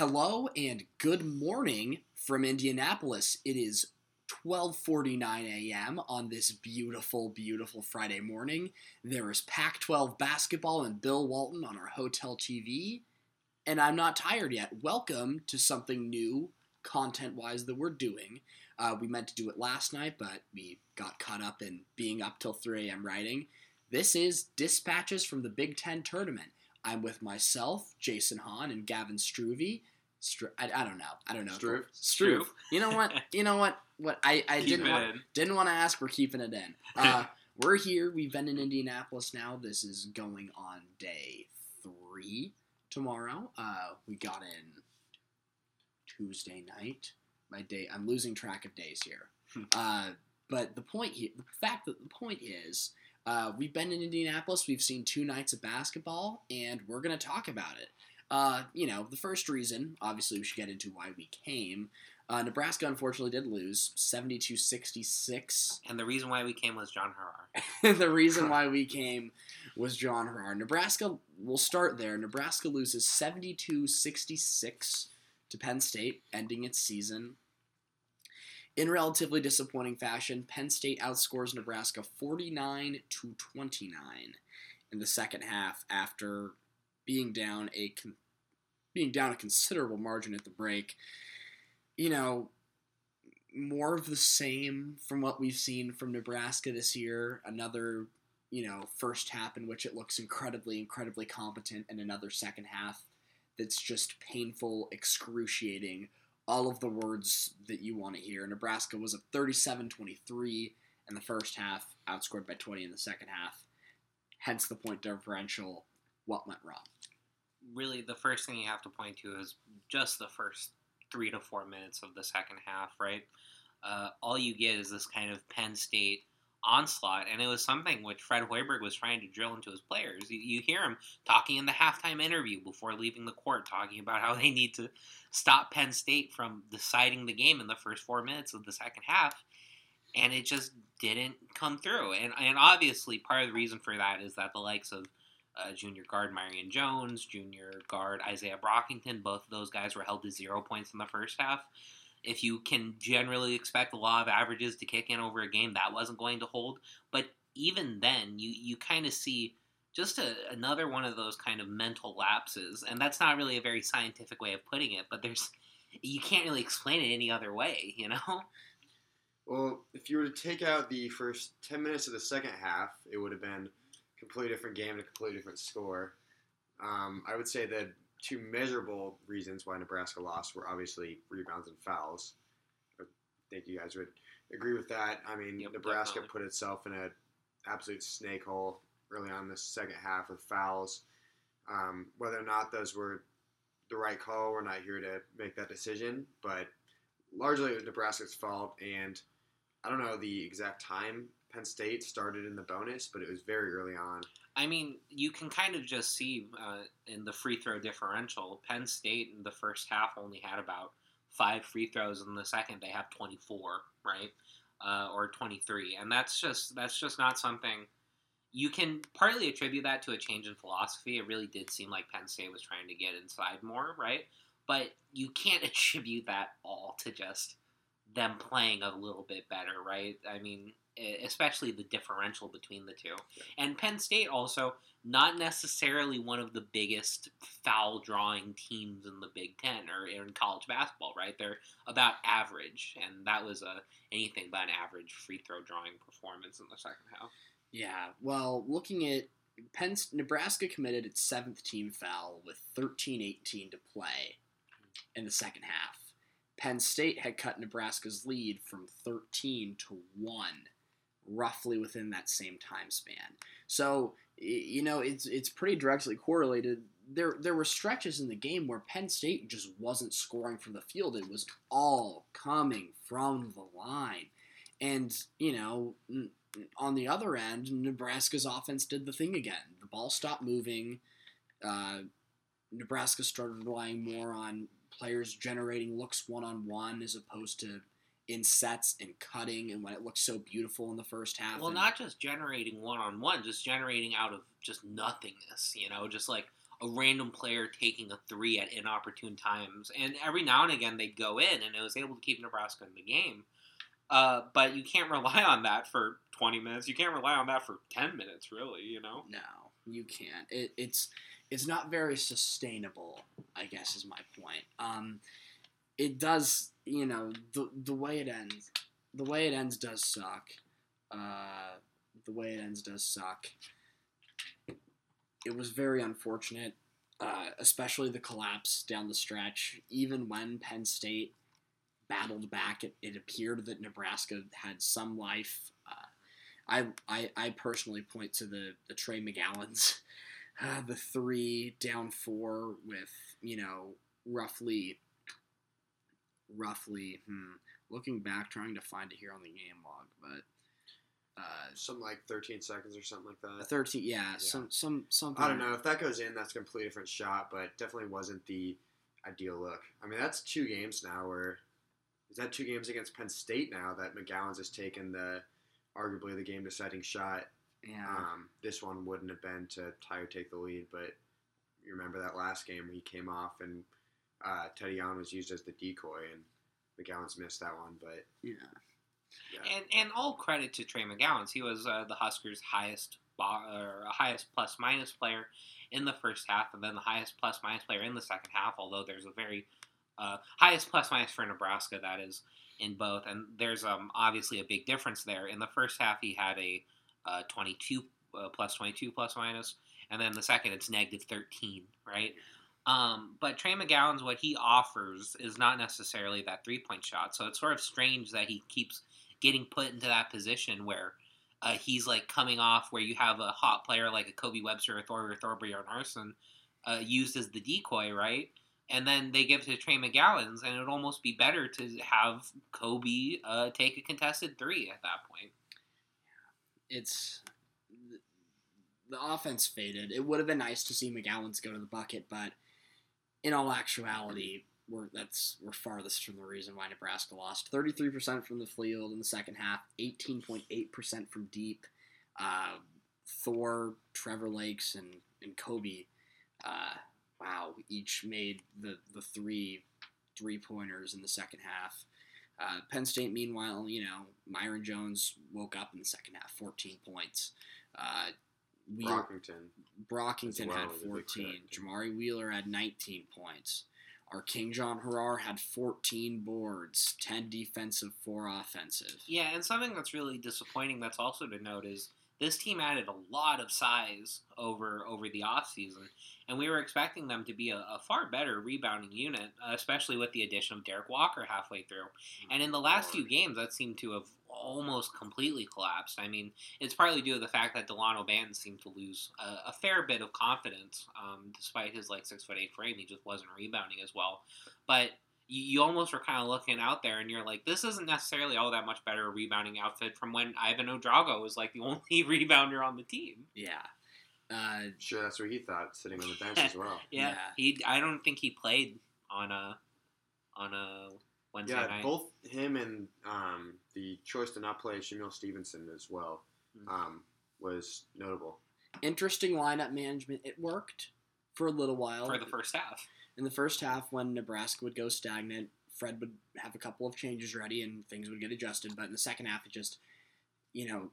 Hello and good morning from Indianapolis. It is 12:49 a.m. on this beautiful, beautiful Friday morning. There is Pac-12 basketball and Bill Walton on our hotel TV, and I'm not tired yet. Welcome to something new, content-wise, that we're doing. Uh, we meant to do it last night, but we got caught up in being up till 3 a.m. writing. This is dispatches from the Big Ten tournament. I'm with myself, Jason Hahn, and Gavin Struve. Stru- I, I don't know. I don't know. Struve? Struve. You know what? You know what? What I, I didn't want, didn't want to ask. We're keeping it in. Uh, we're here. We've been in Indianapolis now. This is going on day three tomorrow. Uh, we got in Tuesday night. My day. I'm losing track of days here. Hmm. uh, but the point here, the fact that the point is, uh, we've been in Indianapolis. We've seen two nights of basketball, and we're gonna talk about it. Uh, you know, the first reason, obviously, we should get into why we came. Uh, Nebraska unfortunately did lose 72 66. And the reason why we came was John Harrar. the reason why we came was John Harrar. Nebraska, we'll start there. Nebraska loses 72 66 to Penn State, ending its season. In relatively disappointing fashion, Penn State outscores Nebraska 49 to 29 in the second half after being down a being down a considerable margin at the break. You know, more of the same from what we've seen from Nebraska this year. Another, you know, first half in which it looks incredibly, incredibly competent, and another second half that's just painful, excruciating, all of the words that you want to hear. Nebraska was up 37 23 in the first half, outscored by 20 in the second half. Hence the point differential. What went wrong? Really, the first thing you have to point to is just the first three to four minutes of the second half, right? Uh, all you get is this kind of Penn State onslaught, and it was something which Fred Hoiberg was trying to drill into his players. You, you hear him talking in the halftime interview before leaving the court, talking about how they need to stop Penn State from deciding the game in the first four minutes of the second half, and it just didn't come through. And and obviously, part of the reason for that is that the likes of uh, junior guard Myreon Jones, junior guard Izaiah Brockington. Both of those guys were held to zero points in the first half. If you can generally expect the law of averages to kick in over a game, that wasn't going to hold. But even then, you, you kind of see just a, another one of those kind of mental lapses. And that's not really a very scientific way of putting it, but there's you can't really explain it any other way, you know? Well, if you were to take out the first 10 minutes of the second half, it would have been completely different game and a completely different score. Um, I would say the two measurable reasons why Nebraska lost were obviously rebounds and fouls. I think you guys would agree with that. I mean, Yep, Nebraska definitely. put itself in an absolute snake hole early on in the second half with fouls. Um, whether or not those were the right call, we're not here to make that decision, but largely it was Nebraska's fault. And I don't know the exact time Penn State started in the bonus, but it was very early on. I mean, you can kind of just see uh, in the free throw differential, Penn State in the first half only had about five free throws. In the second, they have 24, right, uh, or 23, and that's just that's just not something you can partly attribute that to a change in philosophy. It really did seem like Penn State was trying to get inside more, right? But you can't attribute that all to just them playing a little bit better, right? I mean, especially the differential between the two. And Penn State also not necessarily one of the biggest foul drawing teams in the Big Ten or in college basketball, right? They're about average, and that was a anything but an average free throw drawing performance in the second half. Yeah, well, looking at Penn, Nebraska committed its seventh team foul with 13-18 to play in the second half. Penn State had cut Nebraska's lead from 13 to 1, roughly within that same time span. So, you know, it's it's pretty directly correlated. There there were stretches in the game where Penn State just wasn't scoring from the field. It was all coming from the line. And, you know, on the other end, Nebraska's offense did the thing again. The ball stopped moving. Uh, Nebraska started relying more on players generating looks one on one as opposed to in sets and cutting and when it looked so beautiful in the first half. Well, not just generating one on one, just generating out of just nothingness. You know, just like a random player taking a three at inopportune times. And every now and again they'd go in, and it was able to keep Nebraska in the game. Uh, but you can't rely on that for 20 minutes. You can't rely on that for 10 minutes, really. You know. No, you can't. It, it's it's not very sustainable. I guess is my point. Um, it does. You know the the way it ends. The way it ends does suck. Uh, the way it ends does suck. It was very unfortunate, uh, especially the collapse down the stretch. Even when Penn State battled back, it, it appeared that Nebraska had some life. Uh, I, I I personally point to the the Trey McGowens, uh, the three down four with you know roughly roughly hmm, looking back trying to find it here on the game log, but uh, Something like 13 seconds or something like that. thirteen yeah, some some something I don't know if that goes in. That's a completely different shot, but definitely wasn't the ideal look. I mean, that's two games now. Where is that two games against Penn State now that McGowens has taken the arguably the game deciding shot. Yeah Um, this one wouldn't have been to tie or take the lead, but you remember that last game he came off and uh, Teddy Allen was used as the decoy and McGowens missed that one. But yeah yeah, And and all credit to Trey McGowens. He was uh, the Huskers' highest bo- or highest plus minus player in the first half, and then the highest plus minus player in the second half. Although there's a very uh, highest plus minus for Nebraska that is in both, and there's um obviously a big difference there. In the first half, he had a uh, 22 uh, plus 22 plus minus, and then the second it's negative 13, right? Um, but Trey McGowens what he offers is not necessarily that three point shot. So it's sort of strange that he keeps getting put into that position where uh, he's like coming off where you have a hot player like a Kobe Webster or Thor or Thorbjarnarson uh, used as the decoy, right? And then they give to Trey McGowens, and it would almost be better to have Kobe uh, take a contested three at that point. It's the offense faded. It would have been nice to see McGowens go to the bucket, but in all actuality, we're that's we're farthest from the reason why Nebraska lost. Thirty three percent from the field in the second half, eighteen point eight percent from deep. Uh, Thor, Trevor Lakes, and and Kobe, uh, wow, each made the the three three pointers in the second half. Uh, Penn State, meanwhile, you know, Myreon Jones woke up in the second half, 14 points. Uh, Wheel- Brockington. Brockington well had was a big 14. Jamari Wheeler had 19 points. Our King John Harrar had 14 boards, 10 defensive, 4 offensive. Yeah, and something that's really disappointing that's also to note is this team added a lot of size over over the offseason, and we were expecting them to be a, a far better rebounding unit, especially with the addition of Derrick Walker halfway through. And in the last few games, that seemed to have almost completely collapsed. I mean, it's partly due to the fact that Dalano Banton seemed to lose a, a fair bit of confidence, um, despite his like six foot eight frame. He just wasn't rebounding as well. But you, you almost were kind of looking out there, and you're like, this isn't necessarily all that much better rebounding outfit from when Yvan Ouedraogo was like the only rebounder on the team. Yeah. Uh, Sure, that's what he thought, sitting on the bench as well. Yeah, Yeah. he. I don't think he played on a on a Wednesday Yeah, night. both him and um, the choice to not play Shamil Stevenson as well Mhm. um, was notable. interesting lineup management. It worked for a little while. for the first half. In the first half, when Nebraska would go stagnant, Fred would have a couple of changes ready and things would get adjusted. But in the second half, it just, you know,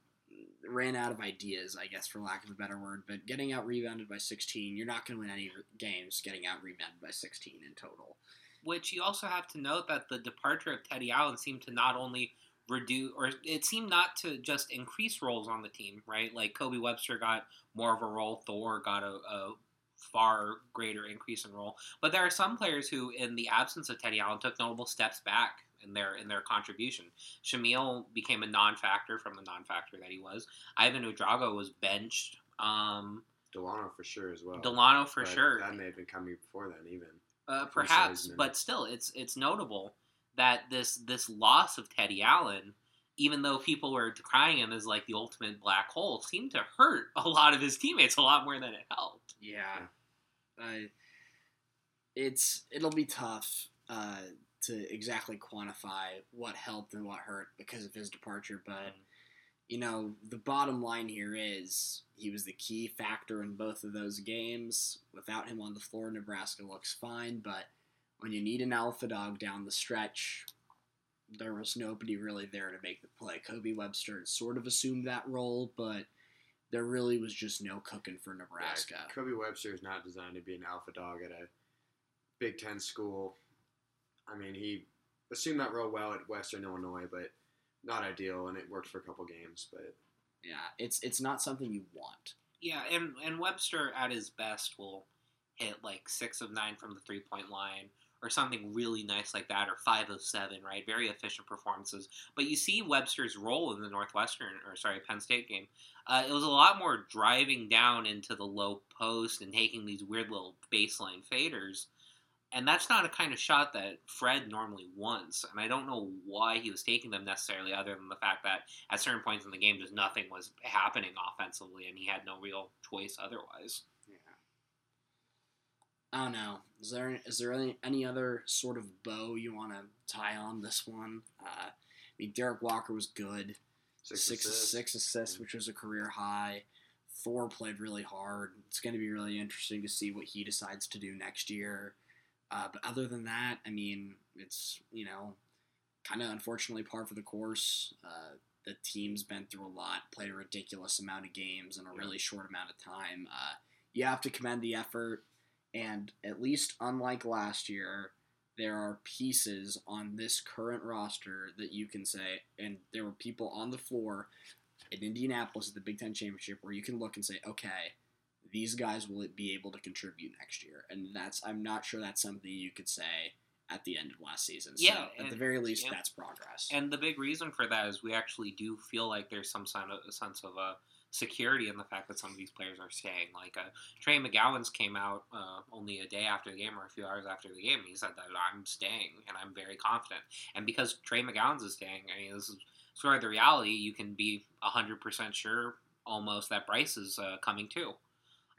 ran out of ideas, I guess, for lack of a better word. But getting out rebounded by 16, you're not going to win any games getting out rebounded by 16 in total. Which you also have to note that the departure of Teddy Allen seemed to not only reduce, or it seemed not to just increase roles on the team, right? Like Kobe Webster got more of a role, Thor got a, a far greater increase in role. But there are some players who, in the absence of Teddy Allen, took notable steps back in their in their contribution. Shamil became a non-factor from the non-factor that he was. Yvan Ouedraogo was benched. Um, Dalano for sure as well. Dalano for But sure. That may have been coming before then, even. Uh, perhaps, but still, it's it's notable that this this loss of Teddy Allen, even though people were decrying him as like the ultimate black hole, seemed to hurt a lot of his teammates a lot more than it helped. Yeah. I it's it'll be tough uh, to exactly quantify what helped and what hurt because of his departure, but you know, the bottom line here is he was the key factor in both of those games. Without him on the floor, Nebraska looks fine, but when you need an alpha dog down the stretch, there was nobody really there to make the play. Kobe Webster sort of assumed that role, but there really was just no cooking for Nebraska. Yeah, Kobe Webster is not designed to be an alpha dog at a Big Ten school. I mean, he assumed that real well at Western Illinois, but not ideal, and it worked for a couple games. But yeah, it's it's not something you want. Yeah, and and Webster at his best will hit like six of nine from the three point line, or something really nice like that, or five of seven, right? Very efficient performances. But you see Webster's role in the Northwestern, or sorry, Penn State game. Uh, it was a lot more driving down into the low post and taking these weird little baseline faders. And that's not a kind of shot that Fred normally wants. And I don't know why he was taking them necessarily, other than the fact that at certain points in the game, just nothing was happening offensively, and he had no real choice otherwise. I don't know. Is there is there any, any other sort of bow you want to tie on this one? Uh, I mean, Derrick Walker was good, six, six assists. six assists, which was a career high. Thor played really hard. It's going to be really interesting to see what he decides to do next year. Uh, but other than that, I mean, it's you know, kind of unfortunately par for the course. Uh, the team's been through a lot, played a ridiculous amount of games in a really short amount of time. Uh, you have to commend the effort, and at least unlike last year, there are pieces on this current roster that you can say, and there were people on the floor in Indianapolis at the Big Ten Championship where you can look and say, okay, these guys will be able to contribute next year, and that's I'm not sure that's something you could say at the end of last season. Yeah, so at the very least, yeah. that's progress. And the big reason for that is we actually do feel like there's some sign of, a sense of uh, security in the fact that some of these players are staying. Like uh, Trey McGowens came out uh, only a day after the game or a few hours after the game. He said that I'm staying and I'm very confident. And because Trey McGowens is staying, I mean, this is sort of the reality. You can be 100% sure almost that Bryce is uh, coming too.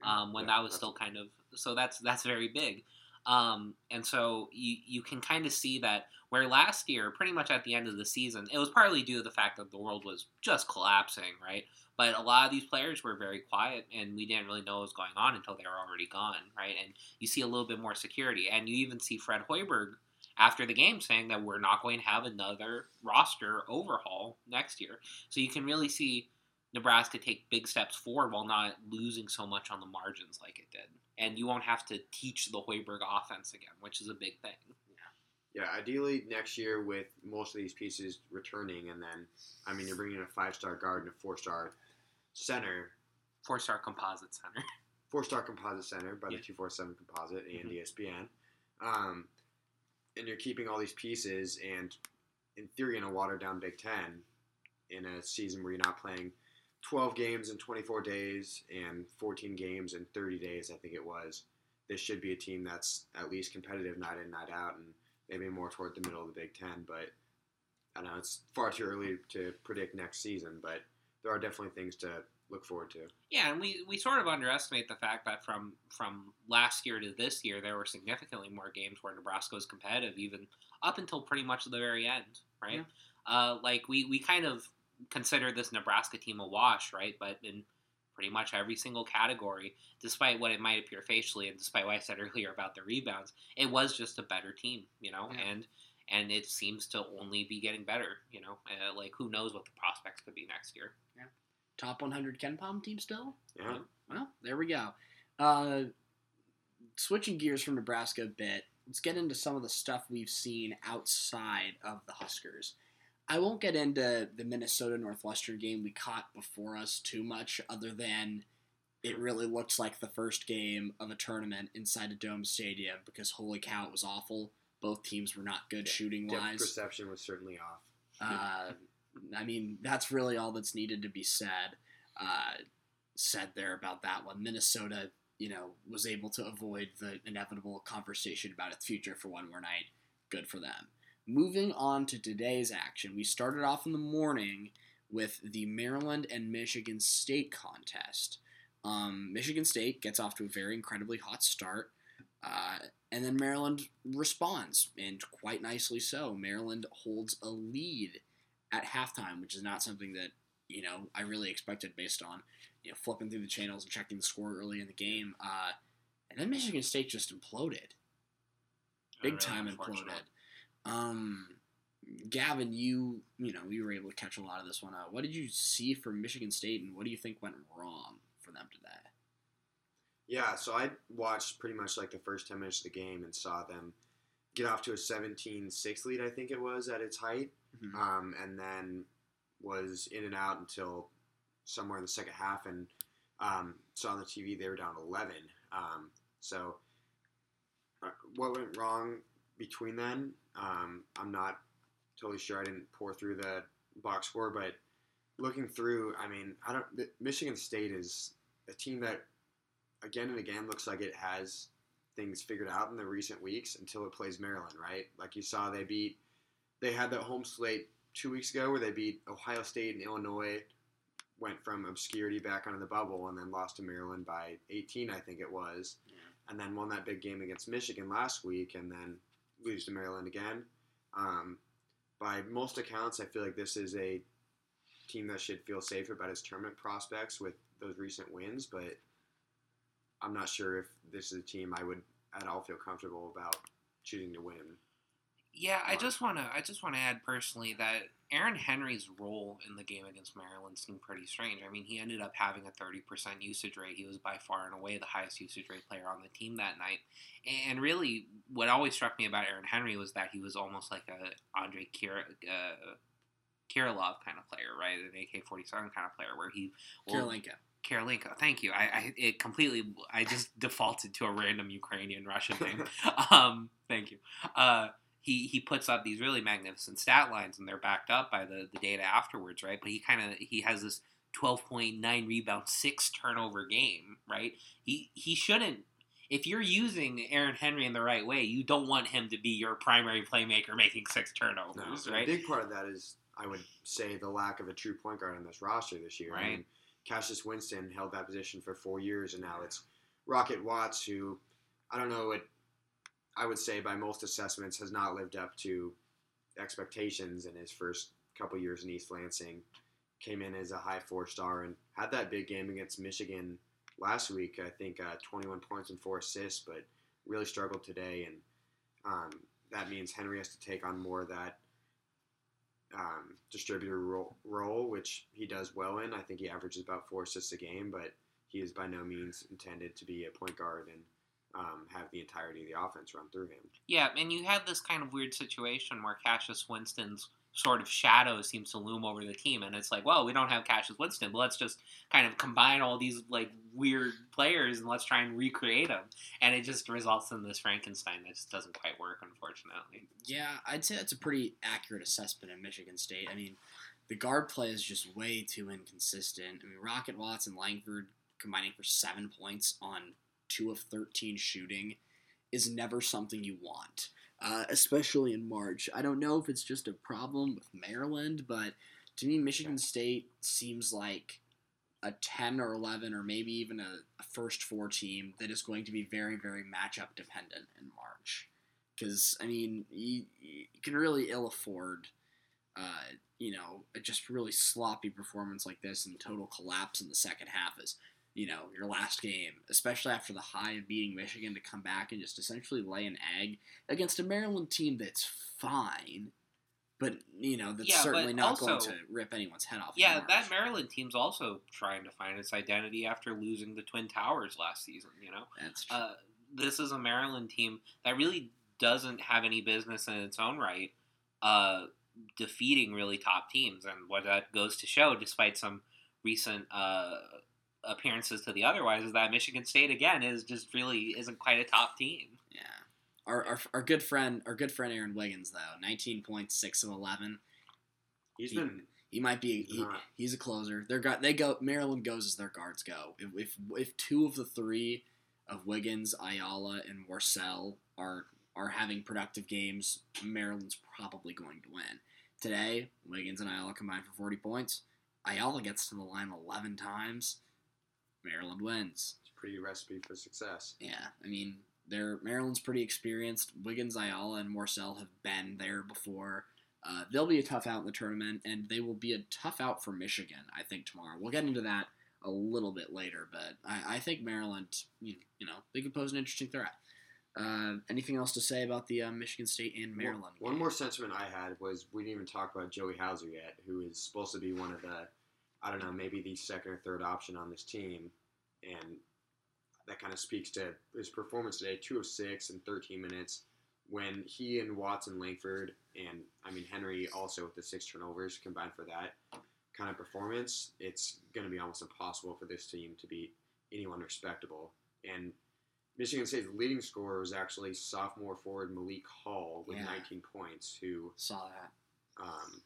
Um, when Yeah, that was still kind of so that's that's very big. Um, and so you, you can kind of see that where last year, pretty much at the end of the season, it was partly due to the fact that the world was just collapsing, right? But a lot of these players were very quiet, and we didn't really know what was going on until they were already gone, right? And you see a little bit more security, and you even see Fred Hoiberg after the game saying that we're not going to have another roster overhaul next year. So you can really see Nebraska take big steps forward while not losing so much on the margins like it did. And you won't have to teach the Hoiberg offense again, which is a big thing. Yeah, yeah, ideally next year with most of these pieces returning, and then I mean you're bringing in a five star guard and a four star center, Four star composite center. four star composite center by Yeah. the two four seven composite and Mhm. ESPN, um, and you're keeping all these pieces, and in theory in a watered down Big Ten, in a season where you're not playing 12 games in 24 days and 14 games in 30 days, I think it was. This should be a team that's at least competitive night in, night out, and maybe more toward the middle of the Big Ten. But I don't know it's far too early to predict next season, but there are definitely things to look forward to. Yeah, and we, we sort of underestimate the fact that from from last year to this year, there were significantly more games where Nebraska was competitive, even up until pretty much the very end, right? Uh, like we, we kind of consider this Nebraska team a wash, right? But in pretty much every single category, despite what it might appear facially, and despite what I said earlier about the rebounds, it was just a better team, you know, Yeah. and and it seems to only be getting better, you know. Uh, like who knows what the prospects could be next year? Yeah, top 100 KenPom team still? Yeah. Well, there we go. Uh, switching gears from Nebraska a bit, let's get into some of the stuff we've seen outside of the Huskers. I won't get into the Minnesota Northwestern game we caught before us too much, other than it really looks like the first game of a tournament inside a dome stadium because holy cow, it was awful. Both teams were not good Yeah, shooting wise. perception was certainly off. Uh, I mean, that's really all that's needed to be said. Uh, said there about that one. Minnesota, you know, was able to avoid the inevitable conversation about its future for one more night. Good for them. Moving on to today's action, we started off in the morning with the Maryland and Michigan State contest. Um, Michigan State gets off to a very incredibly hot start. Uh, and then Maryland responds, and quite nicely so. Maryland holds a lead at halftime, which is not something that you know I really expected based on you know flipping through the channels and checking the score early in the game. Uh, and then Michigan State just imploded, big time imploded. Um, Gavin, you you know you were able to catch a lot of this one. Uh, what did you see from Michigan State, and what do you think went wrong for them today? Yeah, so I watched pretty much like the first 10 minutes of the game and saw them get off to a 17 6 lead, I think it was, at its height. Mhm. Um, and then was in and out until somewhere in the second half. And um, saw on the TV they were down 11. Um, so uh, what went wrong between then? Um, I'm not totally sure. I didn't pour through the box score, but looking through, I mean, I don't. the- Michigan State is a team that again and again looks like it has things figured out in the recent weeks until it plays Maryland, right? Like you saw, they beat. They had that home slate two weeks ago where they beat Ohio State and Illinois. Went from obscurity back onto the bubble and then lost to Maryland by 18, I think it was, Yeah. and then won that big game against Michigan last week, and then lose to Maryland again. Um, by most accounts, I feel like this is a team that should feel safer about its tournament prospects with those recent wins, but I'm not sure if this is a team I would at all feel comfortable about choosing to win. Yeah, I just want to I just want to add personally that Aaron Henry's role in the game against Maryland seemed pretty strange. I mean, he ended up having a 30% usage rate. He was by far and away the highest usage rate player on the team that night. And really, what always struck me about Aaron Henry was that he was almost like a Andre Kir- uh, Kirilov kind of player, right? An AK-47 kind of player, where he will-. Kirilenko, thank you. I, I it completely I just defaulted to a random Ukrainian Russian name. um, thank you. Uh, he he puts up these really magnificent stat lines, and they're backed up by the, the data afterwards, right? But he kind of he has this twelve point nine rebound, six turnover game, right? He he shouldn't. If you're using Aaron Henry in the right way, you don't want him to be your primary playmaker making six turnovers, No, right? A big part of that is, I would say, the lack of a true point guard on this roster this year. I Right. mean, Cassius Winston held that position for four years, and now it's Rocket Watts, who I don't know what I would say by most assessments has not lived up to expectations in his first couple years in East Lansing. Came in as a high four star and had that big game against Michigan last week. I think uh, 21 points and four assists, but really struggled today. And um, that means Henry has to take on more of that um, distributor role, role, which he does well in. I think he averages about four assists a game, but he is by no means intended to be a point guard and um, have the entirety of the offense run through him. Yeah, and you had this kind of weird situation where Cassius Winston's sort of shadow seems to loom over the team, and it's like, well, we don't have Cassius Winston, but let's just kind of combine all these like weird players and let's try and recreate them, and it just results in this Frankenstein that just doesn't quite work, unfortunately. Yeah, I'd say that's a pretty accurate assessment in Michigan State. I mean, the guard play is just way too inconsistent. I mean, Rocket Watts and Langford combining for seven points on two of 13 shooting is never something you want, uh, especially in March. I don't know if it's just a problem with Maryland, but to me, Michigan State seems like a 10 or 11 or maybe even a, a first four team that is going to be very, very matchup dependent in March because I mean you, you can really ill afford, uh, you know, just really sloppy performance like this and total collapse in the second half as you know your last game, especially after the high of beating Michigan to come back and just essentially lay an egg against a Maryland team that's fine. But you know that's Yeah, certainly not going to rip anyone's head off. Yeah, that Maryland team's also trying to find its identity after losing the Twin Towers last season. You know, That's true. uh, this is a Maryland team that really doesn't have any business in its own right uh, defeating really top teams, and what that goes to show, despite some recent uh, appearances to the otherwise, is that Michigan State again is just really isn't quite a top team. Yeah. Our, our, our good friend our good friend Aaron Wiggins though, nineteen point six of eleven. He's He- been He might be he, he's a closer. They're got they go Maryland goes as their guards go. If, if if two of the three of Wiggins, Ayala, and Morsell are are having productive games, Maryland's probably going to win. Today, Wiggins and Ayala combined for forty points. Ayala gets to the line eleven times. Maryland wins. it's a pretty recipe for success. Yeah, I mean, they're Maryland's pretty experienced. Wiggins, Ayala, and Morsell have been there before. Uh, they'll be a tough out in the tournament, and they will be a tough out for Michigan, I think, tomorrow. We'll get into that a little bit later, but I, I think Maryland, you, you know, they could pose an interesting threat. Uh, anything else to say about the uh, Michigan State and Maryland? One, one more sentiment I had was we didn't even talk about Joey Hauser yet, who is supposed to be one of the, I don't know, maybe the second or third option on this team, and that kind of speaks to his performance today. Two of six in 13 minutes. When he and Watson, Langford, and I mean Henry also with the six turnovers combined for that kind of performance, it's going to be almost impossible for this team to beat anyone respectable. And Michigan State's leading scorer was actually sophomore forward Malik Hall with Yeah. 19 points, who Saw that. um,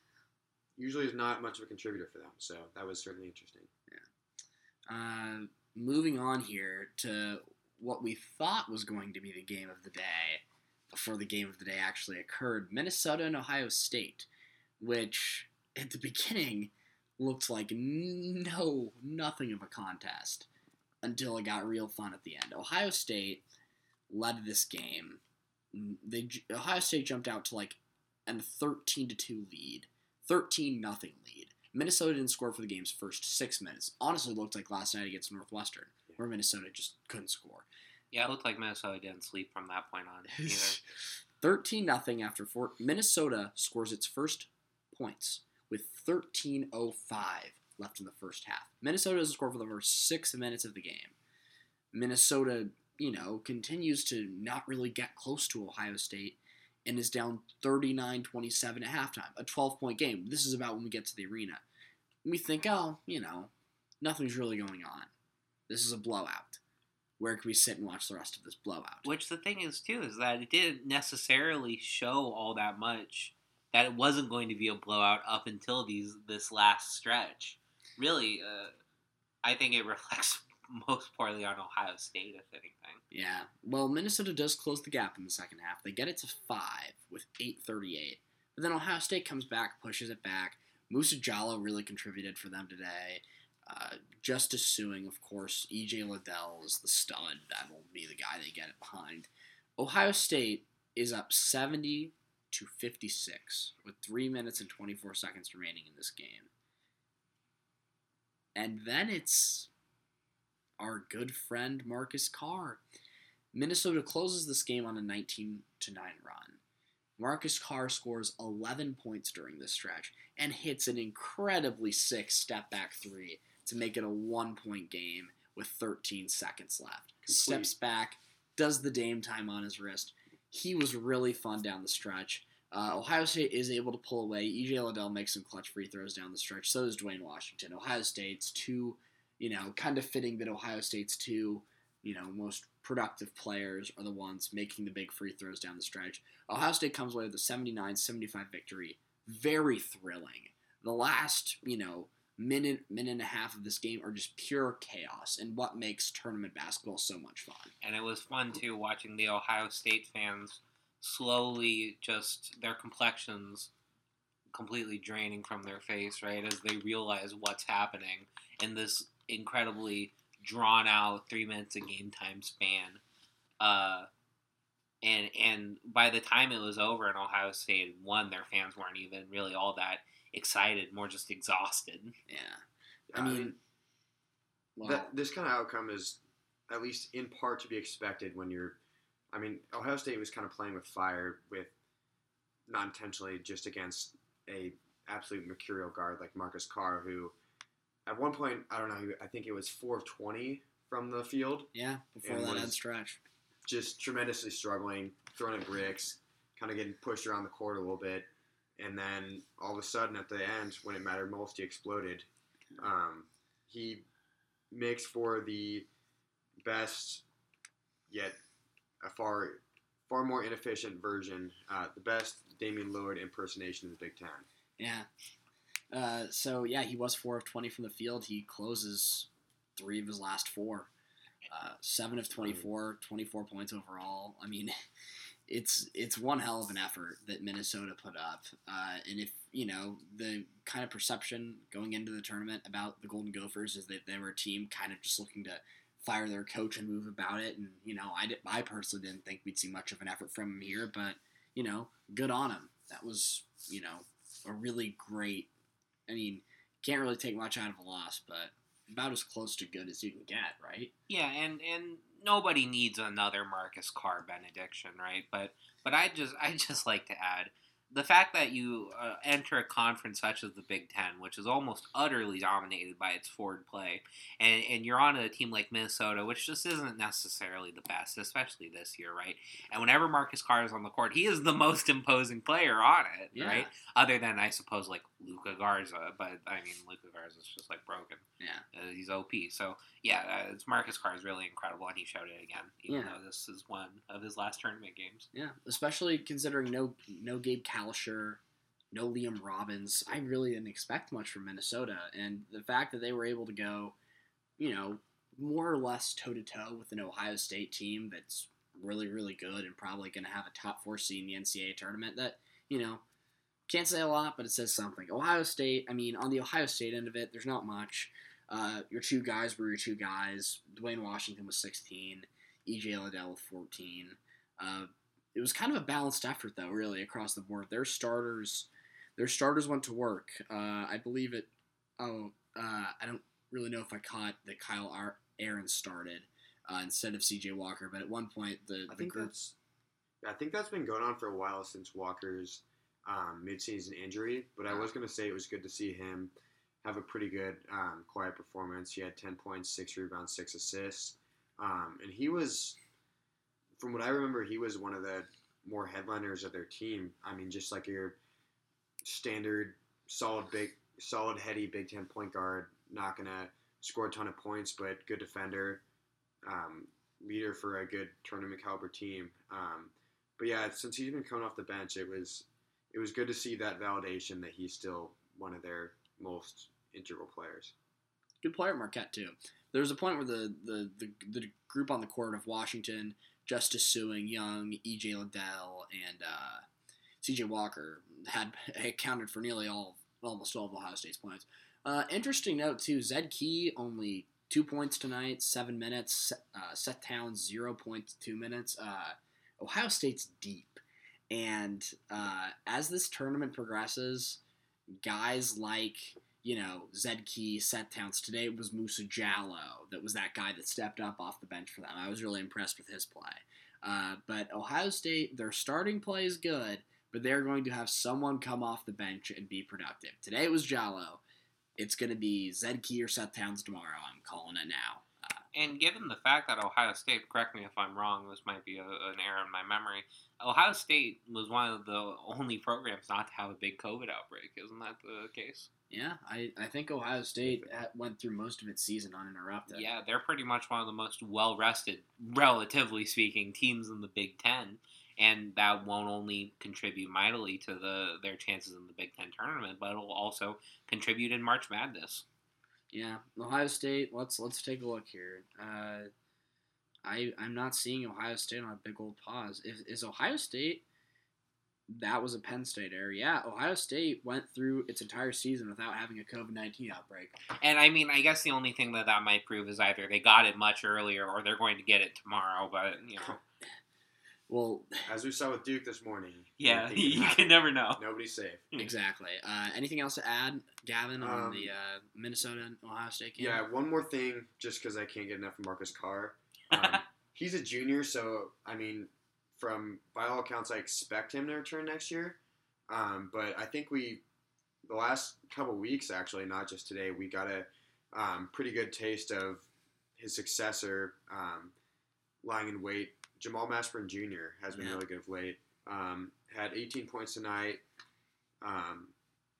usually is not much of a contributor for them. So that was certainly interesting. Yeah. Uh, moving on here to what we thought was going to be the game of the day before the game of the day actually occurred Minnesota and Ohio State, which at the beginning looked like no, nothing of a contest until it got real fun at the end. Ohio State led this game. They Ohio State jumped out to like a 13 to 2 lead, 13 nothing lead. Minnesota didn't score for the game's first six minutes. Honestly, looked like last night against Northwestern, where Minnesota just couldn't score. Yeah, it looked like Minnesota didn't sleep from that point on either. 13 nothing after four. Minnesota scores its first points with 13.05 left in the first half. Minnesota doesn't score for the first six minutes of the game. Minnesota, you know, continues to not really get close to Ohio State and is down 39 27 at halftime. A 12 point game. This is about when we get to the arena. We think, oh, you know, nothing's really going on. This is a blowout. Where can we sit and watch the rest of this blowout? Which the thing is too is that it didn't necessarily show all that much that it wasn't going to be a blowout up until these this last stretch. Really, uh, I think it reflects most poorly on Ohio State, if anything. Yeah. Well, Minnesota does close the gap in the second half. They get it to five with 8:38. But then Ohio State comes back, pushes it back. Musa Jallow really contributed for them today. Uh, Justice Sueing, of course. EJ Liddell is the stud. That will be the guy they get it behind. Ohio State is up 70 to 56 with three minutes and 24 seconds remaining in this game. And then it's our good friend Marcus Carr. Minnesota closes this game on a 19 to 9 run. Marcus Carr scores 11 points during this stretch and hits an incredibly sick step back three to make it a one point game with 13 seconds left. Complete. Steps back, does the Dame time on his wrist. He was really fun down the stretch. Uh, Ohio State is able to pull away. EJ Liddell makes some clutch free throws down the stretch. So does Duane Washington. Ohio State's two, you know, kind of fitting that Ohio State's two, you know, most productive players are the ones making the big free throws down the stretch. Ohio State comes away with a 79 75 victory. Very thrilling. The last, you know, minute, minute and a half of this game are just pure chaos and what makes tournament basketball so much fun. And it was fun too watching the Ohio State fans slowly just their complexions completely draining from their face, right, as they realize what's happening in this incredibly drawn out three minutes of game time span. Uh, and and by the time it was over and Ohio State won, their fans weren't even really all that excited, more just exhausted. Yeah. I I mean, that, this kind of outcome is at least in part to be expected when you're. I mean, Ohio State was kind of playing with fire with not intentionally just against a absolute mercurial guard like Marcus Carr, who at one point I don't know, I think it was four of twenty from the field, yeah, before that end stretch. just tremendously struggling, throwing at bricks, kind of getting pushed around the court a little bit, and then all of a sudden at the end, when it mattered most, he exploded. Um, he makes for the best, yet a far far more inefficient version, uh, the best Damian Lillard impersonation in the Big Ten. Yeah. Uh, so yeah, he was four of twenty from the field. He closes three of his last four. Uh, seven of 24, 24 points overall. I mean, it's it's one hell of an effort that Minnesota put up. Uh, and if you know the kind of perception going into the tournament about the Golden Gophers is that they were a team kind of just looking to fire their coach and move about it. And you know, I did, I personally didn't think we'd see much of an effort from him here, but you know, good on him. that was you know a really great. I mean, can't really take much out of a loss, but about as close to good as you can get, right? Yeah, and and nobody needs another Marcus Carr benediction, right? But but I just I just like to add the fact that you uh, enter a conference such as the Big Ten, which is almost utterly dominated by its forward play, and, and you're on a team like Minnesota, which just isn't necessarily the best, especially this year, right? And whenever Marcus Carr is on the court, he is the most imposing player on it, Yeah. right? Other than I suppose like Luka Garza, but I mean Luka Garza is just like broken. Yeah. Uh, he's OP. So yeah, uh, it's Marcus Carr is really incredible, and he showed it again, even Yeah. though this is one of his last tournament games. Yeah, especially considering no no Gabe Kalscheur, no Liam Robbins. I really didn't expect much from Minnesota, and the fact that they were able to go, you know, more or less toe to toe with an Ohio State team that's really really good and probably going to have a top four seed in the NCAA tournament. That you know, can't say a lot, but it says something. Ohio State. I mean, on the Ohio State end of it, there's not much. Uh, your two guys were your two guys. Duane Washington was 16. EJ Liddell with 14. Uh, it was kind of a balanced effort though really across the board their starters their starters went to work uh, i believe it oh uh, i don't really know if i caught that kyle Ar- aaron started uh, instead of cj walker but at one point the, I the think group that's I think that's been going on for a while since Walker's um, midseason injury. But I was going to say it was good to see him have a pretty good um, quiet performance. He had ten points, six rebounds, six assists, um, and he was, from what I remember, he was one of the more headliners of their team. I mean, just like your standard solid big, solid heady Big Ten point guard, not gonna score a ton of points, but good defender. Um, leader for a good tournament caliber team. Um, but yeah, since he's been coming off the bench, it was it was good to see that validation that he's still one of their most integral players. good player Marquette too. There was a point where the, the, the, the group on the court of Washington, Justice Sueing, Young, EJ Liddell, and uh, CJ Walker had accounted for nearly all almost all of Ohio State's points. Uh, interesting note too, Zed Key only two points tonight, seven minutes. Uh, Seth Towns zero points, two minutes. Uh, Ohio State's deep, and uh, as this tournament progresses, guys like you know, Zed Key, Seth Towns. Today it was Musa Jallow that was that guy that stepped up off the bench for them. I was really impressed with his play. Uh, but Ohio State, their starting play is good, but they're going to have someone come off the bench and be productive. Today it was Jallow. It's going to be Zed Key or Seth Towns tomorrow. I'm calling it now. And given the fact that Ohio State, correct me if I'm wrong, this might be a, an error in my memory. Ohio State was one of the only programs not to have a big COVID outbreak. Isn't that the case? yeah, I, I think Ohio State went through most of its season uninterrupted. Yeah, they're pretty much one of the most well rested, relatively speaking, teams in the Big Ten. And that won't only contribute mightily to the their chances in the Big Ten tournament, but it'll also contribute in March Madness. Yeah, Ohio State. Let's let's take a look here. Uh, I I'm not seeing Ohio State on a big old pause. Is, is Ohio State? That was a Penn State error. Yeah, Ohio State went through its entire season without having a COVID nineteen outbreak. And I mean, I guess the only thing that that might prove is either they got it much earlier or they're going to get it tomorrow. But you know, Well, As we saw with Duke this morning. yeah, anything can you happen. can never know. Nobody's safe. exactly. Uh, anything else to add, Gavin, on Um, the uh, Minnesota and Ohio State game? Yeah, one more thing, just because I can't get enough of Marcus Carr. Um, he's a junior, so I mean, from by all accounts, I expect him to return next year. Um, but I think we, the last couple weeks, actually, not just today, we got a um, pretty good taste of his successor um, lying in wait. Jamal Mashburn Jr. has been Yeah. really good of late. Um, had 18 points tonight. Um,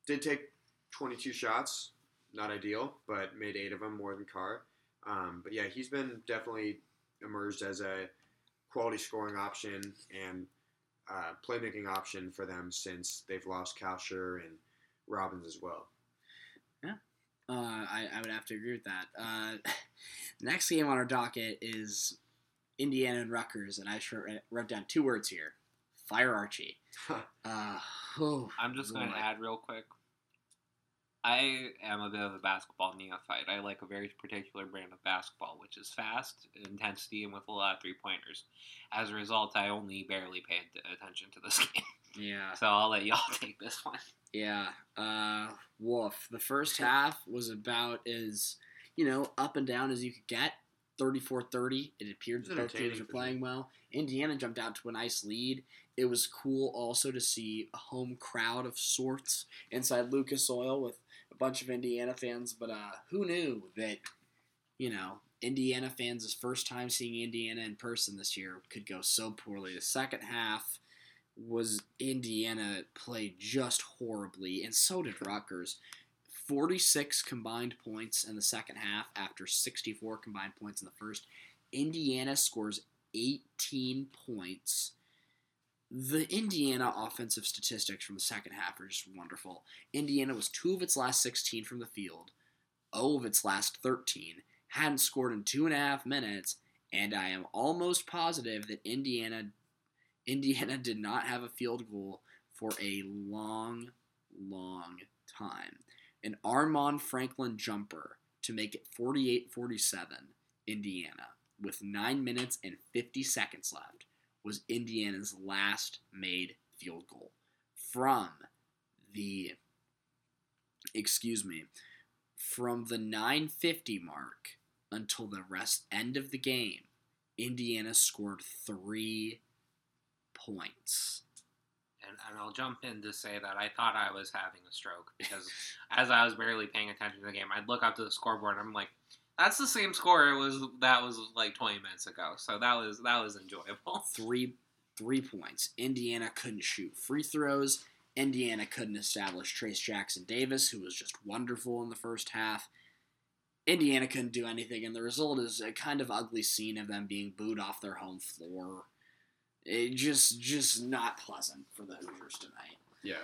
did take 22 shots, not ideal, but made eight of them more than Carr. Um, but yeah, he's been definitely emerged as a quality scoring option and uh, playmaking option for them since they've lost Kalscheur and Robbins as well. Yeah, uh, I, I would have to agree with that. Uh, next game on our docket is Indiana and Rutgers, and I wrote down two words here: Fire Archie. Uh, oh, I'm just going to add real quick. I am a bit of a basketball neophyte. I like a very particular brand of basketball, which is fast, intensity, and with a lot of three pointers. As a result, I only barely paid attention to this game. Yeah. So I'll let y'all take this one. Yeah. Uh, woof. The first half was about as, you know, up and down as you could get. 34-30. It appeared that both teams were playing well. Indiana jumped out to a nice lead. It was cool also to see a home crowd of sorts inside Lucas Oil with a bunch of Indiana fans. But uh, who knew that, you know, Indiana fans' first time seeing Indiana in person this year could go so poorly. The second half was Indiana played just horribly, and so did Rutgers. 46 combined points in the second half after 64 combined points in the first. Indiana scores 18 points. The Indiana offensive statistics from the second half are just wonderful. Indiana was 2 of its last 16 from the field, 0 of its last 13, hadn't scored in two and a half minutes, and I am almost positive that Indiana Indiana did not have a field goal for a long, long time. An Armaan Franklin jumper to make it 48 47, Indiana, with 9 minutes and 50 seconds left, was Indiana's last made field goal. From the, excuse me, from the 950 mark until the rest end of the game, Indiana scored three points. And, and I'll jump in to say that I thought I was having a stroke because as I was barely paying attention to the game, I'd look up to the scoreboard and I'm like, that's the same score it was that was like 20 minutes ago. So that was that was enjoyable. Three three points. Indiana couldn't shoot free throws. Indiana couldn't establish Trayce Jackson Davis, who was just wonderful in the first half. Indiana couldn't do anything, and the result is a kind of ugly scene of them being booed off their home floor. It just just not pleasant for the Hoosiers tonight. Yeah.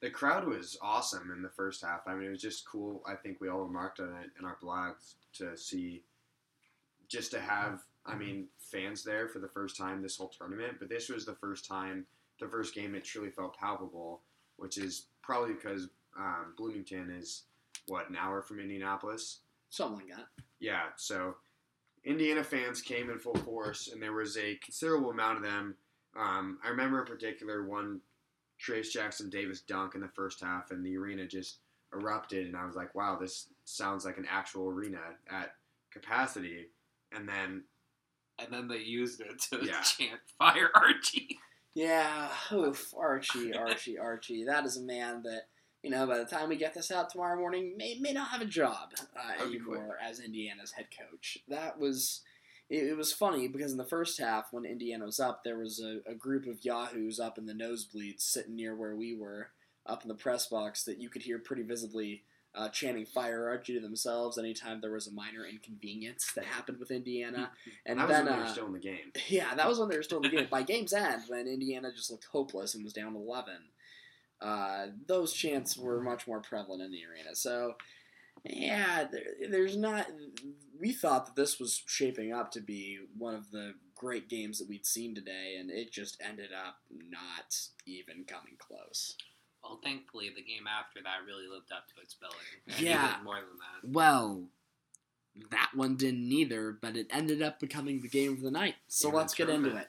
The crowd was awesome in the first half. I mean, it was just cool. I think we all remarked on it in our blogs to see, just to have, I mean, fans there for the first time this whole tournament. But this was the first time, the first game it truly felt palpable, which is probably because um, Bloomington is, what, an hour from Indianapolis? Something like that. Yeah, so Indiana fans came in full force, and there was a considerable amount of them. Um, I remember in particular one Trayce Jackson Davis dunk in the first half, and the arena just erupted, and I was like, "Wow, this sounds like an actual arena at capacity." And then, And then they used it to Yeah. chant "Fire Archie." Yeah, oof, Archie, Archie, Archie. That is a man that, you know, by the time we get this out tomorrow morning, may, may not have a job uh, anymore as Indiana's head coach. That was, it, it was funny because in the first half, when Indiana was up, there was a, a group of Yahoos up in the nosebleeds sitting near where we were, up in the press box, that you could hear pretty visibly uh, chanting "Fire Archie" to themselves anytime there was a minor inconvenience that happened with Indiana. And that was then, when they were uh, still in the game. yeah, that was when they were still in the game. By game's end, when Indiana just looked hopeless and was down 11, uh, those chants were much more prevalent in the arena. So, yeah, there, there's not. We thought that this was shaping up to be one of the great games that we'd seen today, and it just ended up not even coming close. Well, thankfully, the game after that really lived up to its billing. Yeah. more than that. Well, that one didn't either, but it ended up becoming the game of the night. So of let's get into it.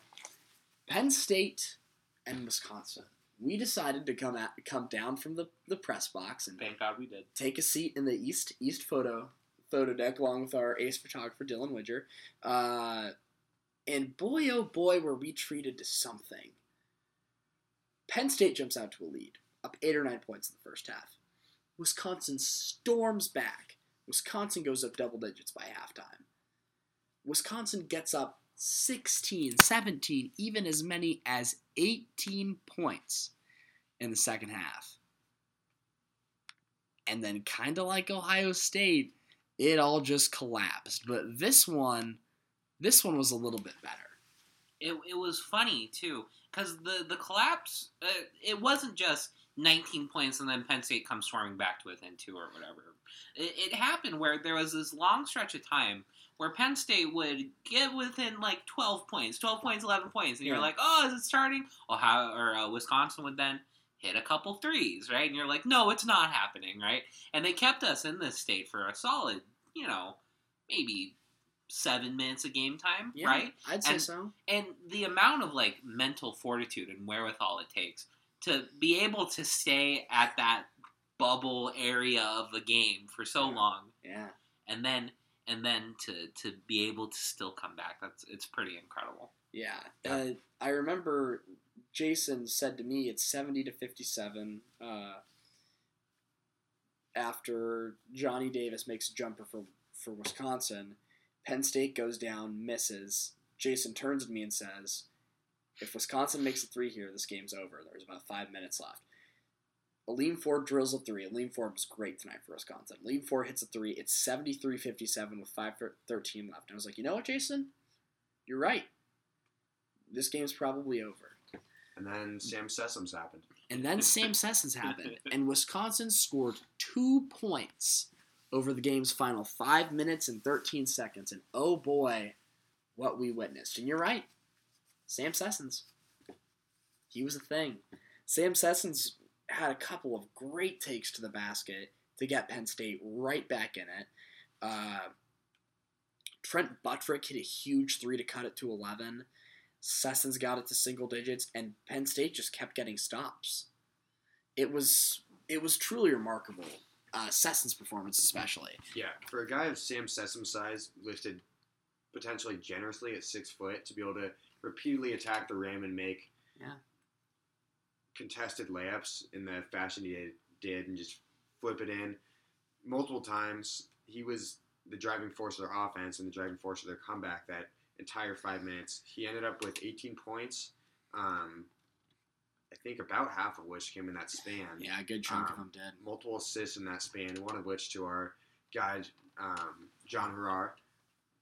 Penn State and Wisconsin. We decided to come at, come down from the, the press box and Thank God we did. take a seat in the east east photo photo deck along with our ace photographer Dylan Widger. Uh, and boy oh boy were we treated to something. Penn State jumps out to a lead, up eight or nine points in the first half. Wisconsin storms back. Wisconsin goes up double digits by halftime. Wisconsin gets up 16, 17, even as many as 18 points in the second half. And then, kind of like Ohio State, it all just collapsed. But this one, this one was a little bit better. It, it was funny too because the the collapse uh, it wasn't just 19 points and then Penn State comes swarming back to within two or whatever. It, it happened where there was this long stretch of time where Penn State would get within like 12 points, 12 points, 11 points, and you're Yeah. like, oh, is it starting? Ohio or uh, Wisconsin would then hit a couple threes, right? And you're like, no, it's not happening, right? And they kept us in this state for a solid, you know, maybe seven minutes of game time, right? I'd say And- so. and the amount of like mental fortitude and wherewithal it takes to be able to stay at that bubble area of the game for so Yeah. long, Yeah. and then and then to to be able to still come back, that's it's pretty incredible. Yeah. Yeah. Uh, I remember Jason said to me it's 70 to 57 uh, after Johnny Davis makes a jumper for, for Wisconsin. Penn State goes down, misses. Jason turns to me and says, if Wisconsin makes a three here, this game's over. There's about five minutes left. Aleem Ford drills a three. Aleem Ford was great tonight for Wisconsin. Aleem Ford hits a three. It's 73 57 with 5 13 left. And I was like, you know what, Jason? You're right. This game's probably over. And then Sam Sessoms happened. And then Sam Sessoms happened, and Wisconsin scored two points over the game's final five minutes and 13 seconds. And oh boy, what we witnessed. And you're right, Sam Sessoms. He was a thing. Sam Sessoms had a couple of great takes to the basket to get Penn State right back in it. Uh, Trent Buttrick hit a huge three to cut it to 11. Sessoms got it to single digits, and Penn State just kept getting stops. It was it was truly remarkable. Uh, Sessoms' performance, especially. Yeah, for a guy of Sam Sessom size, lifted potentially generously at six foot, to be able to repeatedly attack the rim and make Yeah. Contested layups in the fashion he did, and just flip it in multiple times. He was the driving force of their offense and the driving force of their comeback that entire five minutes. He ended up with 18 points. Um, I think about half of which came in that span. Yeah, a good chunk of Um, them did. multiple assists in that span, one of which to our guy um, John Harrar.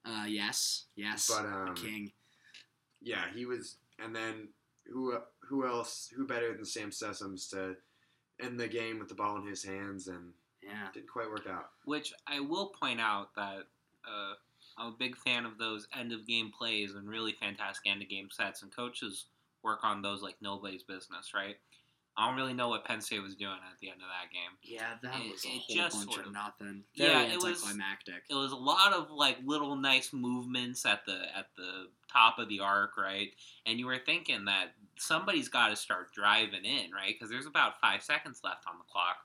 Uh, yes, yes, But the um, king. yeah, he was. And then who who else? Who better than Sam Sessoms to end the game with the ball in his hands? And Yeah, didn't quite work out. Which I will point out that uh, I'm a big fan of those end of game plays and really fantastic end of game sets, and coaches work on those like nobody's business, right? I don't really know what Penn State was doing at the end of that game. yeah, that It- was a it whole just bunch sort of of- nothing. Yeah, Very it was- anticlimactic. It was a lot of like little nice movements at the at the top of the arc, right? And you were thinking that somebody's got to start driving in, right? Because there's about five seconds left on the clock.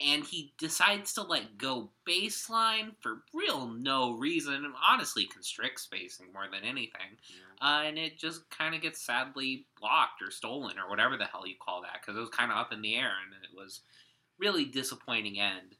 And he decides to like go baseline for real no reason. Honestly, constrict spacing more than anything. Uh, and it just kind of gets sadly blocked or stolen or whatever the hell you call that because it was kind of up in the air and it was really disappointing end.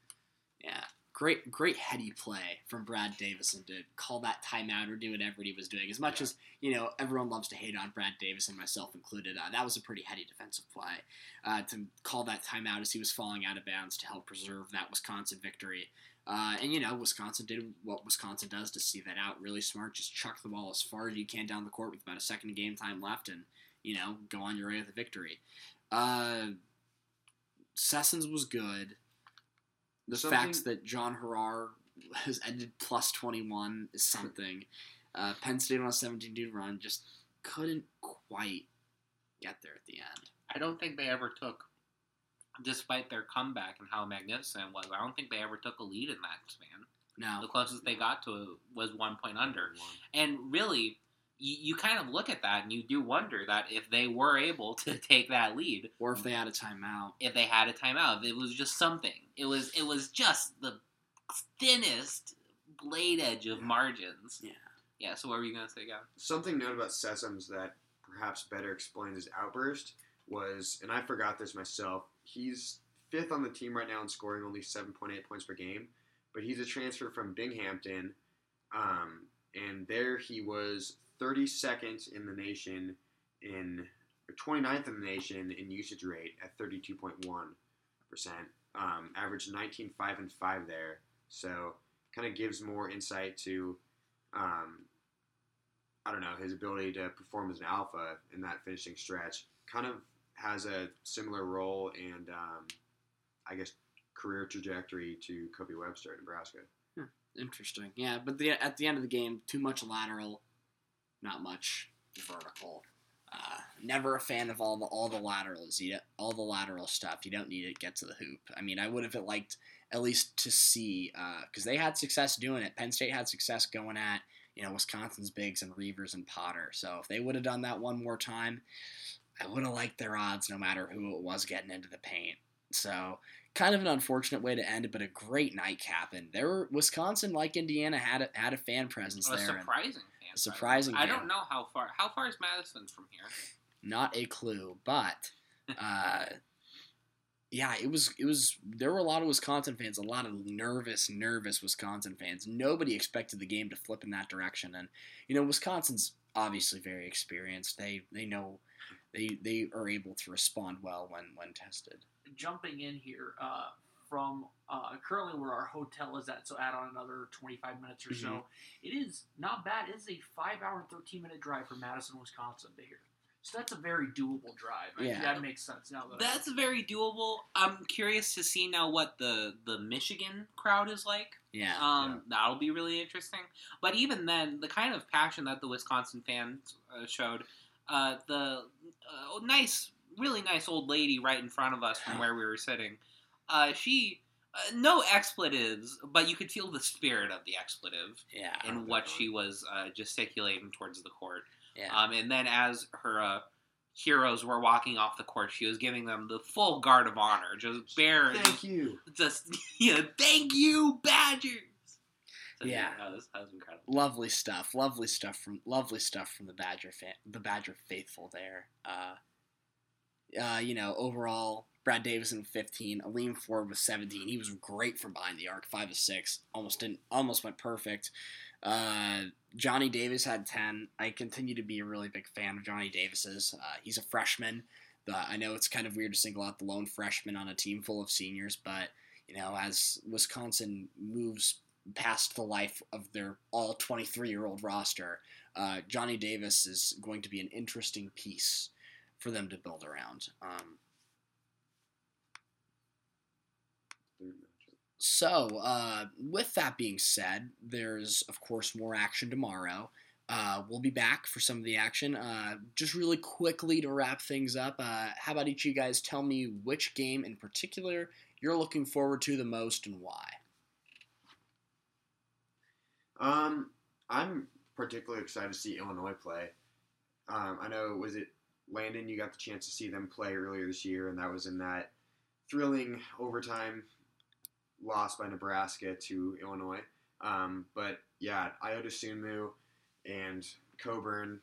Yeah, great, great heady play from Brad Davison to call that timeout or do whatever he was doing. As much Yeah. as you know, everyone loves to hate on Brad Davison, myself included. Uh, that was a pretty heady defensive play uh, to call that timeout as he was falling out of bounds to help preserve that Wisconsin victory. Uh, and you know, Wisconsin did what Wisconsin does to see that out. Really smart. Just chuck the ball as far as you can down the court with about a second of game time left, and you know, go on your way with a victory. Uh, Sessoms was good. The Something- fact that John Harrar has ended plus 21 is something. Uh, Penn State on a 17 2 run just couldn't quite get there at the end. I don't think they ever took, despite their comeback and how magnificent it was, I don't think they ever took a lead in that span. No. The closest they got to it was one point under. And really, you, you kind of look at that and you do wonder that if they were able to take that lead, Or if they had a timeout. if they had a timeout, it was just something. It was it was just the thinnest blade edge of Yeah. margins. Yeah. Yeah. So what were you gonna say, Gavin? Something note about Sessoms that perhaps better explains his outburst was, and I forgot this myself, he's fifth on the team right now in scoring only 7.8 points per game, but he's a transfer from Binghamton, um, and there he was 32nd in the nation in, or 29th in the nation in usage rate at 32.1%, um, averaged 19, 5, and 5 there, so kind of gives more insight to um, I don't know, his ability to perform as an alpha in that finishing stretch. Kind of has a similar role and um, I guess career trajectory to Kobe Webster at Nebraska. Interesting. Yeah, but the, at the end of the game, too much lateral, not much vertical. Uh, never a fan of all the all the laterals. You all the lateral stuff. You don't need it. Get to the hoop. I mean, I would have liked at least to see because they had success doing it. Penn State had success going at you know Wisconsin's bigs and Reuvers and Potter. So if they would have done that one more time, I would have liked their odds no matter who it was getting into the paint. So kind of an unfortunate way to end it, but a great nightcap. And there, were, Wisconsin, like Indiana, had a, had a fan presence there. surprising fan. A surprising I don't know how far. How far is Madison from here? not a clue, but uh, yeah, it was it was there were a lot of Wisconsin fans, a lot of nervous, nervous Wisconsin fans. Nobody expected the game to flip in that direction, and you know Wisconsin's obviously very experienced. They they know they they are able to respond well when when tested. Jumping in here uh, from uh, currently where our hotel is at, so add on another 25 minutes or so. It is not bad. It is a five hour and 13 minute drive from Madison, Wisconsin to here. So that's a very doable drive. I Yeah. that makes sense now. That I- That's very doable. I'm curious to see now what the the Michigan crowd is like. Yeah, Um, that'll be really interesting. But even then, the kind of passion that the Wisconsin fans uh, showed, uh, the uh, nice, really nice old lady right in front of us from where we were sitting, uh, she. Uh, no expletives, but you could feel the spirit of the expletive yeah, in what she was uh, gesticulating towards the court. yeah. Um, and then as her uh, heroes were walking off the court, she was giving them the full guard of honor, just bare, Thank you. just yeah, thank you, Badgers. So, Yeah. that was, that was incredible. lovely stuff. Lovely stuff from lovely stuff from the Badger fan, the Badger faithful there. Uh, uh, you know, overall, Brad Davison with 15, Aleem Ford was 17. He was great from behind the arc, five of six, almost didn't, almost went perfect. Uh, Johnny Davis had 10. I continue to be a really big fan of Johnny Davis's. Uh, he's a freshman. I know it's kind of weird to single out the lone freshman on a team full of seniors, but you know, as Wisconsin moves past the life of their all 23 year old roster, uh, Johnny Davis is going to be an interesting piece for them to build around. Um, Third matchup. So, uh, with that being said, there's of course more action tomorrow. Uh, we'll be back for some of the action. Uh, just really quickly to wrap things up, uh, how about each of you guys tell me which game in particular you're looking forward to the most and why? Um, I'm particularly excited to see Illinois play. Um, I know was it Landon? You got the chance to see them play earlier this year, and that was in that thrilling overtime loss by Nebraska to Illinois. Um, but yeah, Iota and Cockburn,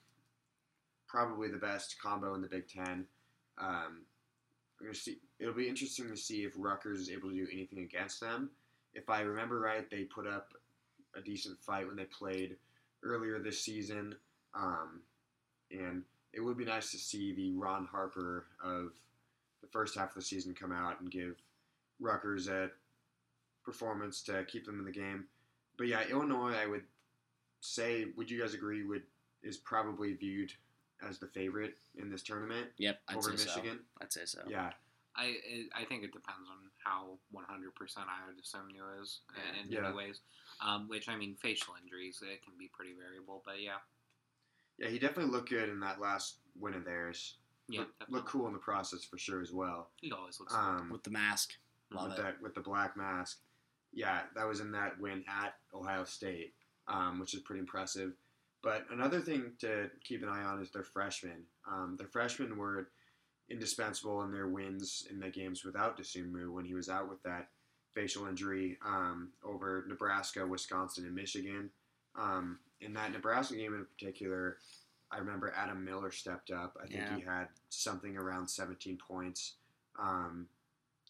probably the best combo in the Big Ten. Um, see. It'll be interesting to see if Rutgers is able to do anything against them. If I remember right, they put up a decent fight when they played earlier this season. Um, and it would be nice to see the Ron Harper of the first half of the season come out and give Rutgers a performance to keep them in the game. But yeah, Illinois, I would say, would you guys agree, would is probably viewed as the favorite in this tournament Yep, I'd over say Michigan? so. I'd say so. Yeah, I I think it depends on how 100% I would assume you is in, in Yeah. many ways. Um, which I mean, facial injuries it can be pretty variable, but yeah, yeah, he definitely looked good in that last win of theirs. yeah, Look, definitely. cool in the process for sure as well. He always looks. Um, With the mask, love with it. that with the black mask. Yeah, that was in that win at Ohio State, um, which is pretty impressive. But another thing to keep an eye on is their freshmen. Um, their freshmen were indispensable in their wins in the games without Dosunmu when he was out with that facial injury um, over Nebraska, Wisconsin, and Michigan. Um, in that Nebraska game in particular, I remember Adam Miller stepped up. I think Yeah. he had something around 17 points. Um,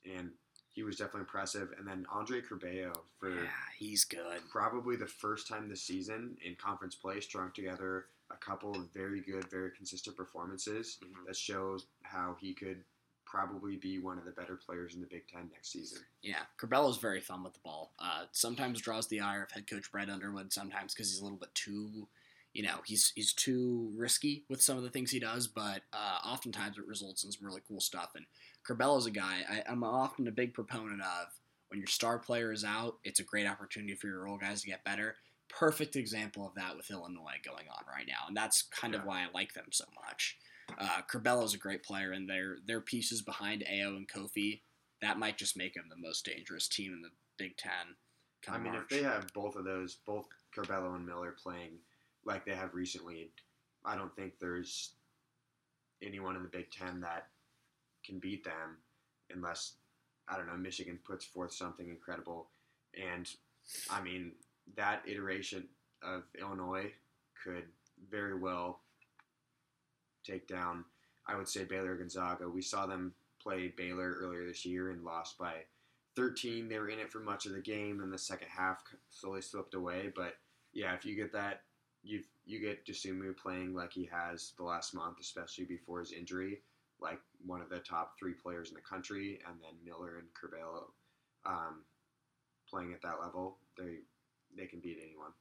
and he was definitely impressive. And then Andre Curbelo for Yeah, he's good. probably the first time this season in conference play strung together a couple of very good, very consistent performances Mhm. that shows how he could probably be one of the better players in the Big Ten next season. Yeah, Curbelo's very fun with the ball. Uh, sometimes draws the ire of head coach Brett Underwood. Sometimes because he's a little bit too, you know, he's he's too risky with some of the things he does. But uh, oftentimes it results in some really cool stuff. And Curbelo's a guy I, I'm often a big proponent of. When your star player is out, it's a great opportunity for your role guys to get better. Perfect example of that with Illinois going on right now, and that's kind of why I like them so much. Uh, Curbelo's a great player, and their their pieces behind Ayo and Kofi that might just make them the most dangerous team in the Big Ten. I mean, March. if they have both of those, both Curbelo and Miller playing like they have recently, I don't think there's anyone in the Big Ten that can beat them, unless I don't know Michigan puts forth something incredible. And I mean that iteration of Illinois could very well take down. I would say Baylor Gonzaga. We saw them play Baylor earlier this year and lost by 13. They were in it for much of the game, and the second half slowly slipped away. But yeah, if you get that, you you get Dosunmu playing like he has the last month, especially before his injury, like one of the top three players in the country, and then Miller and Curbelo um, playing at that level, they they can beat anyone.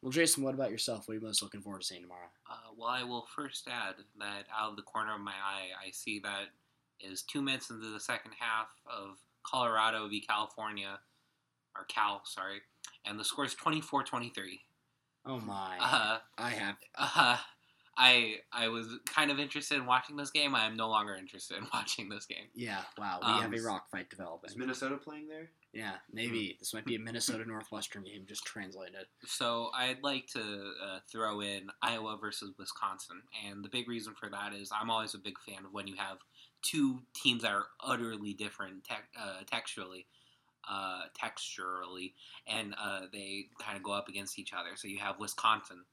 Well, Jason, what about yourself? What are you most looking forward to seeing tomorrow? Uh, well, I will first add that out of the corner of my eye, I see that is two minutes into the second half of Colorado v. California, or Cal, sorry, and the score is 24-23. Oh my! Uh, I have. uh, I I was kind of interested in watching this game. I am no longer interested in watching this game. Yeah. Wow. We Um, have a rock fight developing. Is Minnesota playing there? Yeah. Maybe this might be a Minnesota Northwestern game, just translated. So I'd like to uh, throw in Iowa versus Wisconsin, and the big reason for that is I'm always a big fan of when you have two teams that are utterly different tec- uh, textually, uh, texturally, and uh, they kind of go up against each other. So you have Wisconsin,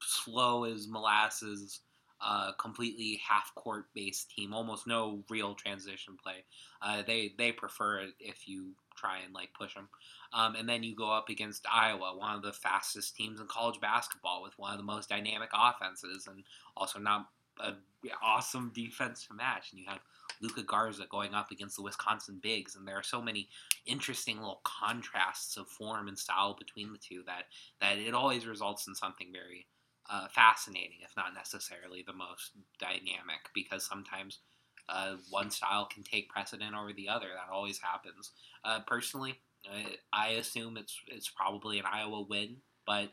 slow as molasses, uh, completely half court based team, almost no real transition play. Uh, they they prefer it if you try and like push them. Um, and then you go up against Iowa, one of the fastest teams in college basketball, with one of the most dynamic offenses, and also not an awesome defense to match. And you have Luka Garza going up against the Wisconsin Bigs, and there are so many interesting little contrasts of form and style between the two that that it always results in something very uh, fascinating, if not necessarily the most dynamic, because sometimes. Uh, one style can take precedent over the other. That always happens. Uh, personally, I- assume it's it's probably an Iowa win, but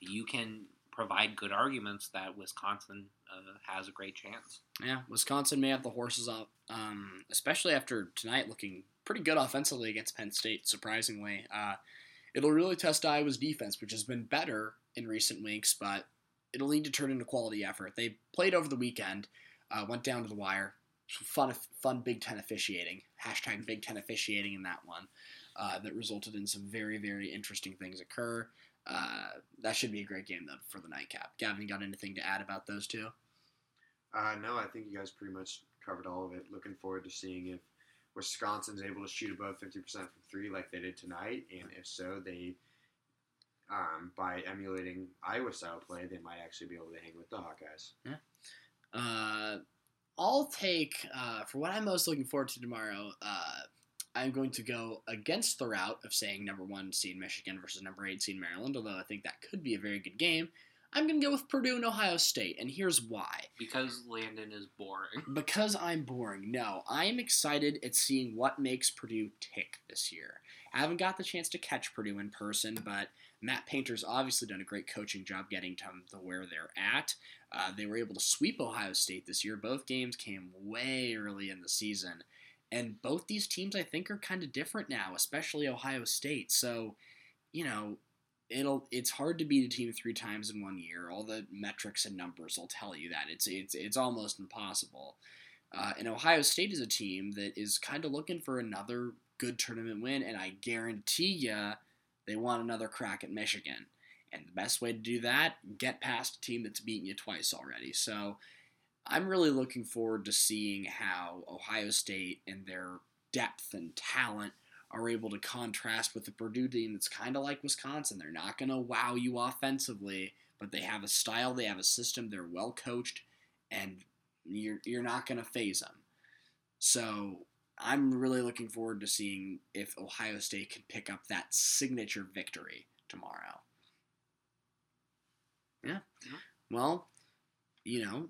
you can provide good arguments that Wisconsin uh, has a great chance. Yeah, Wisconsin may have the horses up, um, especially after tonight looking pretty good offensively against Penn State, surprisingly. Uh, it'll really test Iowa's defense, which has been better in recent weeks, but it'll need to turn into quality effort. They played over the weekend, uh, went down to the wire. Fun, fun Big Ten officiating. Hashtag Big Ten officiating in that one. Uh, that resulted in some very, very interesting things occur. Uh, that should be a great game, though, for the nightcap. Gavin, got anything to add about those two? Uh, no, I think you guys pretty much covered all of it. Looking forward to seeing if Wisconsin's able to shoot above 50% from three like they did tonight, and if so, they um, by emulating Iowa style play, they might actually be able to hang with the Hawkeyes. Uh, I'll take uh, for what I'm most looking forward to tomorrow. Uh, I'm going to go against the route of saying number one seed Michigan versus number eight seed Maryland, although I think that could be a very good game. I'm going to go with Purdue and Ohio State, and here's why. Because Landon is boring. Because I'm boring. No, I'm excited at seeing what makes Purdue tick this year. I haven't got the chance to catch Purdue in person, but Matt Painter's obviously done a great coaching job getting them to where they're at. Uh, they were able to sweep Ohio State this year. Both games came way early in the season. And both these teams, I think, are kind of different now, especially Ohio State. So, you know, it'll it's hard to beat a team three times in one year. All the metrics and numbers will tell you that it's it's it's almost impossible. Uh, and Ohio State is a team that is kind of looking for another good tournament win, and I guarantee you they want another crack at Michigan. And the best way to do that, get past a team that's beaten you twice already. So I'm really looking forward to seeing how Ohio State and their depth and talent are able to contrast with the Purdue team that's kind of like Wisconsin. They're not going to wow you offensively, but they have a style, they have a system, they're well coached, and you're, you're not going to phase them. So I'm really looking forward to seeing if Ohio State can pick up that signature victory tomorrow. Yeah. Yeah. Well, you know,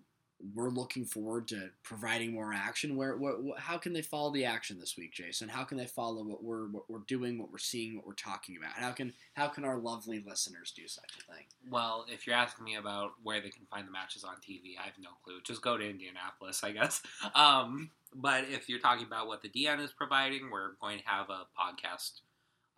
we're looking forward to providing more action. Where, what, what, how can they follow the action this week, Jason? How can they follow what we're what we're doing, what we're seeing, what we're talking about? How can how can our lovely listeners do such a thing? Well, if you're asking me about where they can find the matches on TV, I have no clue. Just go to Indianapolis, I guess. Um, but if you're talking about what the DN is providing, we're going to have a podcast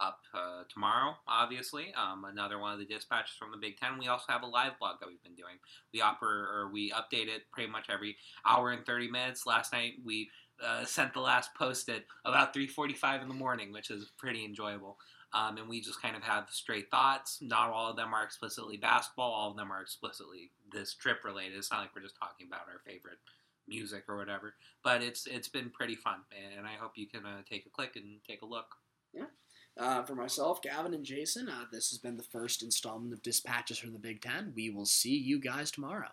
up uh, tomorrow, obviously. Um, another one of the dispatches from the Big Ten. We also have a live blog that we've been doing. We oper- or we update it pretty much every hour and 30 minutes. Last night we uh, sent the last post at about 3:45 in the morning, which is pretty enjoyable. Um, and we just kind of have straight thoughts. Not all of them are explicitly basketball. All of them are explicitly this trip related. It's not like we're just talking about our favorite music or whatever. But it's it's been pretty fun, and I hope you can uh, take a click and take a look. Uh, for myself, Gavin, and Jason, uh, this has been the first installment of Dispatches from the Big Ten. We will see you guys tomorrow.